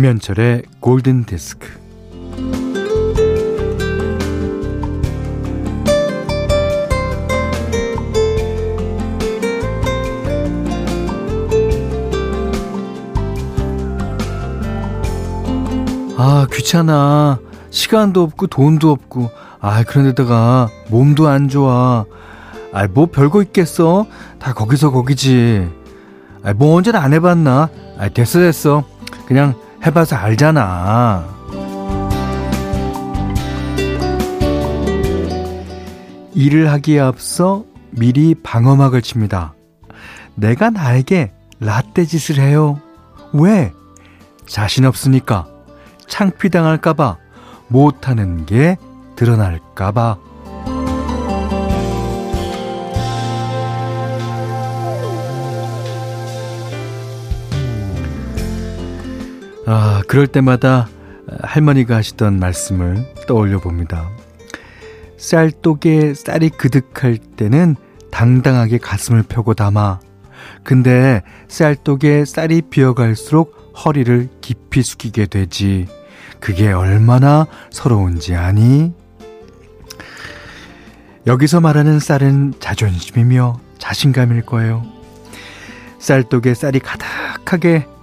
김현철의 골든 디스크. 아, 귀찮아. 시간도 없고 돈도 없고. 아, 그런데다가 몸도 안 좋아. 아, 뭐 별거 있겠어? 다 거기서 거기지. 아, 뭐 언제나 안 해봤나? 아, 됐어 됐어. 그냥 해봐서 알잖아. 일을 하기에 앞서 미리 방어막을 칩니다. 내가 나에게 라떼 짓을 해요. 왜? 자신 없으니까. 창피당할까봐. 못하는 게 드러날까봐. 아, 그럴 때마다 할머니가 하시던 말씀을 떠올려 봅니다. 쌀독에 쌀이 그득할 때는 당당하게 가슴을 펴고 담아. 근데 쌀독에 쌀이 비어갈수록 허리를 깊이 숙이게 되지. 그게 얼마나 서러운지 아니? 여기서 말하는 쌀은 자존심이며 자신감일 거예요. 쌀독에 쌀이 가득하게 어,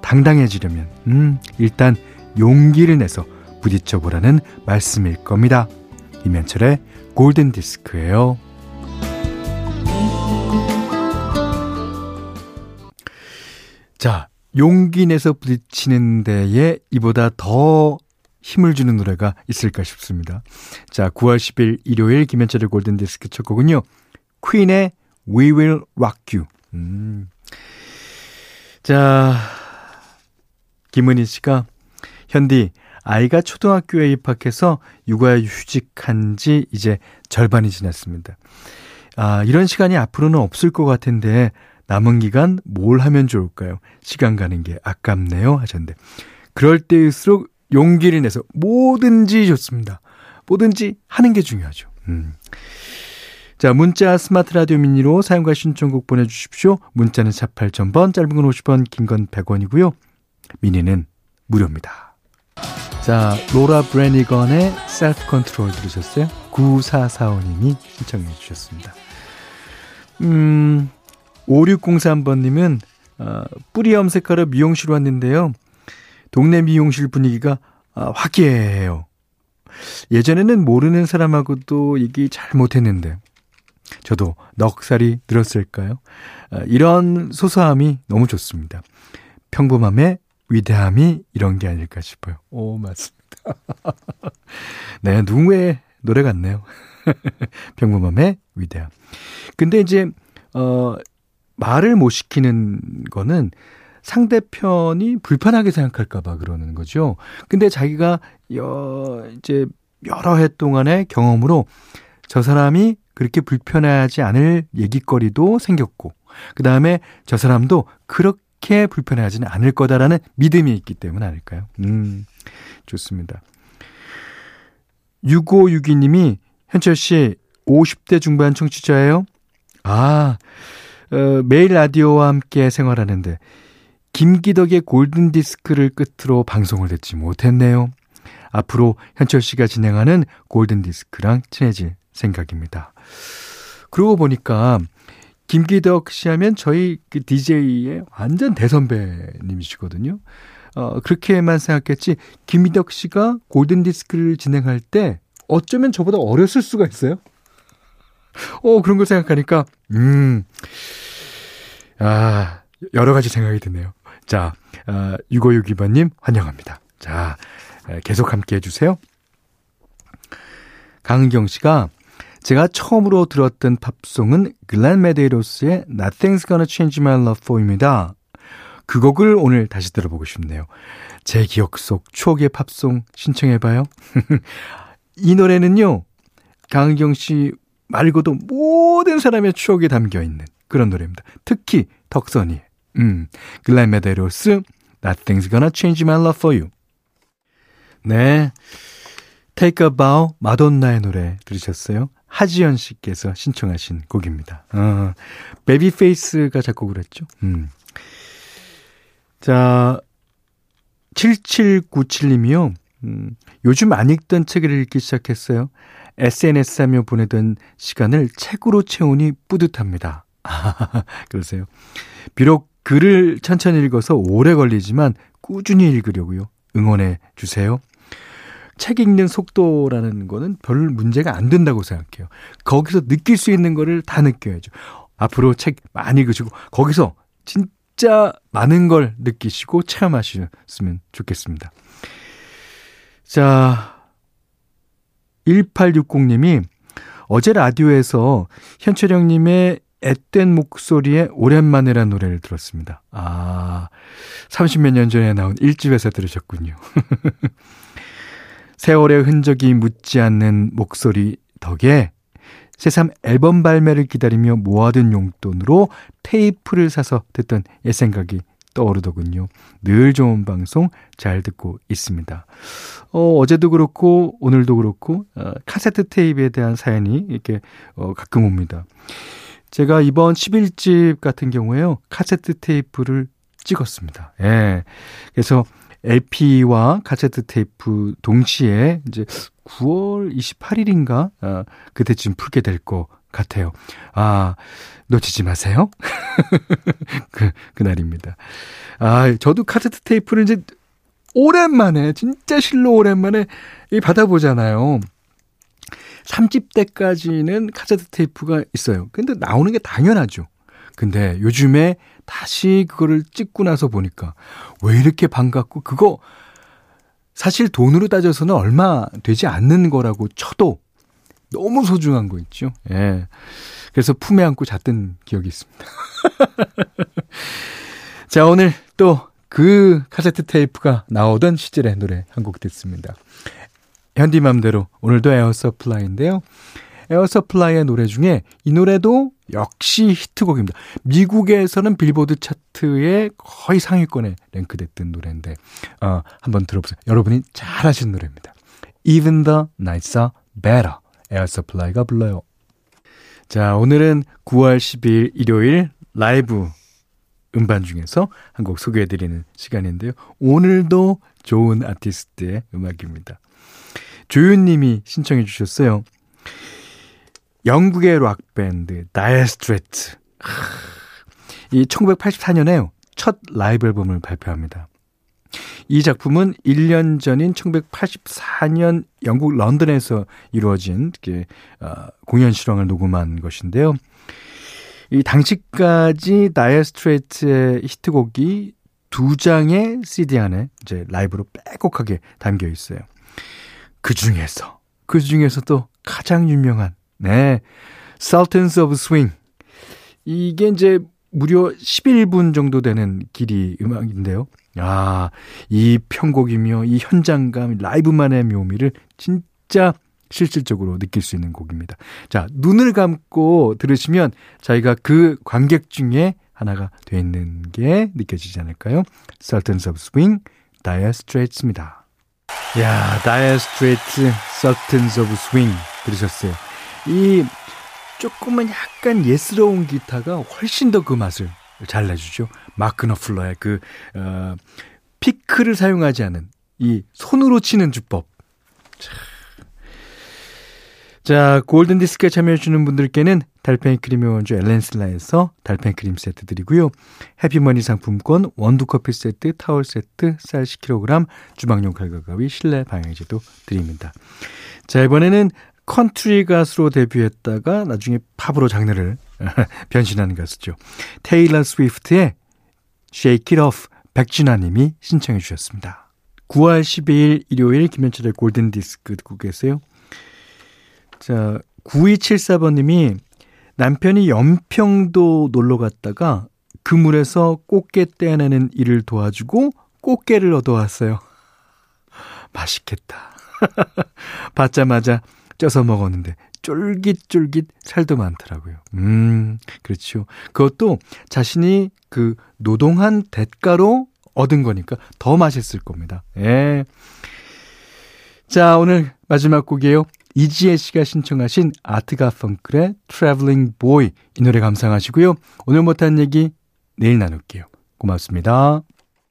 당당해지려면 음, 일단 용기를 내서 부딪혀 보라는 말씀일 겁니다. 이면철의 골든 디스크예요. 자, 용기 내서 부딪히는 데에 이보다 더 힘을 주는 노래가 있을까 싶습니다. 자, 9월 10일 일요일 김현철의 골든 디스크 첫 곡은요. 퀸의 We Will Rock You. 음. 자, 김은희 씨가 현디 아이가 초등학교에 입학해서 육아휴직한 지 이제 절반이 지났습니다. 아, 이런 시간이 앞으로는 없을 것 같은데 남은 기간 뭘 하면 좋을까요? 시간 가는 게 아깝네요 하셨는데 그럴 때일수록 용기를 내서 뭐든지 좋습니다. 뭐든지 하는 게 중요하죠. 음. 자, 문자 스마트 라디오 미니로 사용과 신청곡 보내주십시오. 문자는 4 8000번, 짧은 건 50원, 긴 건 100원이고요. 미니는 무료입니다. 자, 로라 브레니건의 Self Control 들으셨어요? 9445님이 신청해 주셨습니다. 음, 5603번님은 어, 뿌리 염색하러 미용실 왔는데요. 동네 미용실 분위기가 아, 화기애애해요. 예전에는 모르는 사람하고도 얘기 잘 못했는데 저도 넉살이 늘었을까요? 아, 이런 소소함이 너무 좋습니다. 평범함의 위대함이 이런 게 아닐까 싶어요. 오, 맞습니다. 네, 누구의 노래 같네요. 평범함의 위대함. 근데 이제, 어, 말을 못 시키는 거는 상대편이 불편하게 생각할까봐 그러는 거죠. 근데 자기가, 여, 이제, 여러 해 동안의 경험으로 저 사람이 그렇게 불편하지 않을 얘기거리도 생겼고, 그 다음에 저 사람도 그렇게 불편해하지는 않을 거다라는 믿음이 있기 때문 아닐까요? 음, 좋습니다. 6562님이 현철 씨 50대 중반 청취자예요? 아, 어, 매일 라디오와 함께 생활하는데 김기덕의 골든 디스크를 끝으로 방송을 듣지 못했네요. 앞으로 현철 씨가 진행하는 골든 디스크랑 친해질 생각입니다. 그러고 보니까 김기덕 씨 하면 저희 그 DJ의 완전 대선배님이시거든요. 어, 그렇게만 생각했지, 김기덕 씨가 골든 디스크를 진행할 때 어쩌면 저보다 어렸을 수가 있어요. 어, 그런 걸 생각하니까, 음, 아, 여러 가지 생각이 드네요. 자, 아, 6562번님 환영합니다. 자, 계속 함께 해주세요. 강은경 씨가 제가 처음으로 들었던 팝송은 글렌 메데이로스의 Nothing's Gonna Change My Love For You입니다. 그 곡을 오늘 다시 들어보고 싶네요. 제 기억 속 추억의 팝송 신청해봐요. 이 노래는요, 강은경 씨 말고도 모든 사람의 추억이 담겨 있는 그런 노래입니다. 특히 덕선이, 음, 글렌 메데로스, Nothing's Gonna Change My Love For You. 네, Take a Bow, 마돈나의 노래 들으셨어요? 하지연 씨께서 신청하신 곡입니다. 어, 베비페이스가 작곡을 했죠. 음. 자, 7797님이요. 음, 요즘 안 읽던 책을 읽기 시작했어요. SNS 하며 보내던 시간을 책으로 채우니 뿌듯합니다. 아, 그러세요. 비록 글을 천천히 읽어서 오래 걸리지만 꾸준히 읽으려고요. 응원해 주세요. 책 읽는 속도라는 거는 별 문제가 안 된다고 생각해요. 거기서 느낄 수 있는 거를 다 느껴야죠. 앞으로 책 많이 읽으시고 거기서 진짜 많은 걸 느끼시고 체험하셨으면 좋겠습니다. 자, 1860님이 어제 라디오에서 현철형님의 앳된 목소리에 오랜만에란 노래를 들었습니다. 아, 30몇 년 전에 나온 1집에서 들으셨군요. 세월의 흔적이 묻지 않는 목소리 덕에 새삼 앨범 발매를 기다리며 모아둔 용돈으로 테이프를 사서 듣던 옛 생각이 떠오르더군요. 늘 좋은 방송 잘 듣고 있습니다. 어, 어제도 그렇고 오늘도 그렇고 어, 카세트 테이프에 대한 사연이 이렇게 어, 가끔 옵니다. 제가 이번 11집 같은 경우에요. 카세트 테이프를 찍었습니다. 예. 그래서 LP와 카세트 테이프 동시에 이제 9월 28일인가 아, 그때쯤 풀게 될 것 같아요. 아 놓치지 마세요. 그 그날입니다. 아 저도 카세트 테이프를 이제 오랜만에 진짜 실로 오랜만에 이 받아보잖아요. 3집 때까지는 카세트 테이프가 있어요. 근데 나오는 게 당연하죠. 근데 요즘에 다시 그거를 찍고 나서 보니까 왜 이렇게 반갑고 그거 사실 돈으로 따져서는 얼마 되지 않는 거라고 쳐도 너무 소중한 거 있죠. 예. 그래서 품에 안고 잤던 기억이 있습니다. 자, 오늘 또 그 카세트 테이프가 나오던 시절의 노래 한 곡 듣습니다. 현디맘대로 오늘도 에어 서플라이인데요. 에어서플라이의 노래 중에 이 노래도 역시 히트곡입니다. 미국에서는 빌보드 차트의 거의 상위권에 랭크됐던 노래인데 어, 한번 들어보세요. 여러분이 잘 아시는 노래입니다. Even the nights are better. 에어서플라이가 불러요. 자, 오늘은 9월 10일 일요일 라이브 음반 중에서 한 곡 소개해드리는 시간인데요. 오늘도 좋은 아티스트의 음악입니다. 조윤님이 신청해 주셨어요. 영국의 락밴드 다이어 스트레이츠. 이 1984년에 첫 라이브 앨범을 발표합니다. 이 작품은 1년 전인 1984년 영국 런던에서 이루어진 어, 공연 실황을 녹음한 것인데요. 이 당시까지 다이어 스트레이츠의 히트곡이 두 장의 CD 안에 이제 라이브로 빼곡하게 담겨 있어요. 그 중에서 그 중에서도 가장 유명한 네. Sultans of Swing. 이게 이제 무려 11분 정도 되는 길이 음악인데요. 아, 이 편곡이며 이 현장감, 라이브만의 묘미를 진짜 실질적으로 느낄 수 있는 곡입니다. 자, 눈을 감고 들으시면 저희가 그 관객 중에 하나가 돼 있는 게 느껴지지 않을까요? Sultans of Swing, Dire Straits입니다. 야, Dire Straits, Sultans of Swing 들으셨어요. 이 조금은 약간 예스러운 기타가 훨씬 더 그 맛을 잘 내주죠. 마크 너플러의 그, 어, 피크를 사용하지 않은 이 손으로 치는 주법. 자, 골든 디스크에 참여해주는 분들께는 달팽이 크림의 원조 엘렌슬라에서 달팽이 크림 세트 드리고요. 해피머니 상품권, 원두커피 세트, 타월 세트, 쌀 10kg, 주방용 칼과 가위, 실내 방향제도 드립니다. 자, 이번에는 컨트리 가수로 데뷔했다가 나중에 팝으로 장르를 변신하는 가수죠. 테일러 스위프트의 Shake It Off 백진아 님이 신청해 주셨습니다. 9월 12일 일요일 김현철의 골든디스크 듣고 계세요. 자, 9274번 님이 남편이 연평도 놀러 갔다가 그물에서 꽃게 떼어내는 일을 도와주고 꽃게를 얻어왔어요. 맛있겠다. 받자마자 쪄서 먹었는데 쫄깃쫄깃 살도 많더라고요. 음, 그렇죠. 그것도 자신이 그 노동한 대가로 얻은 거니까 더 맛있을 겁니다. 예. 자, 오늘 마지막 곡이에요. 이지혜 씨가 신청하신 아트가 펑클의 Traveling Boy 이 노래 감상하시고요. 오늘 못한 얘기 내일 나눌게요. 고맙습니다.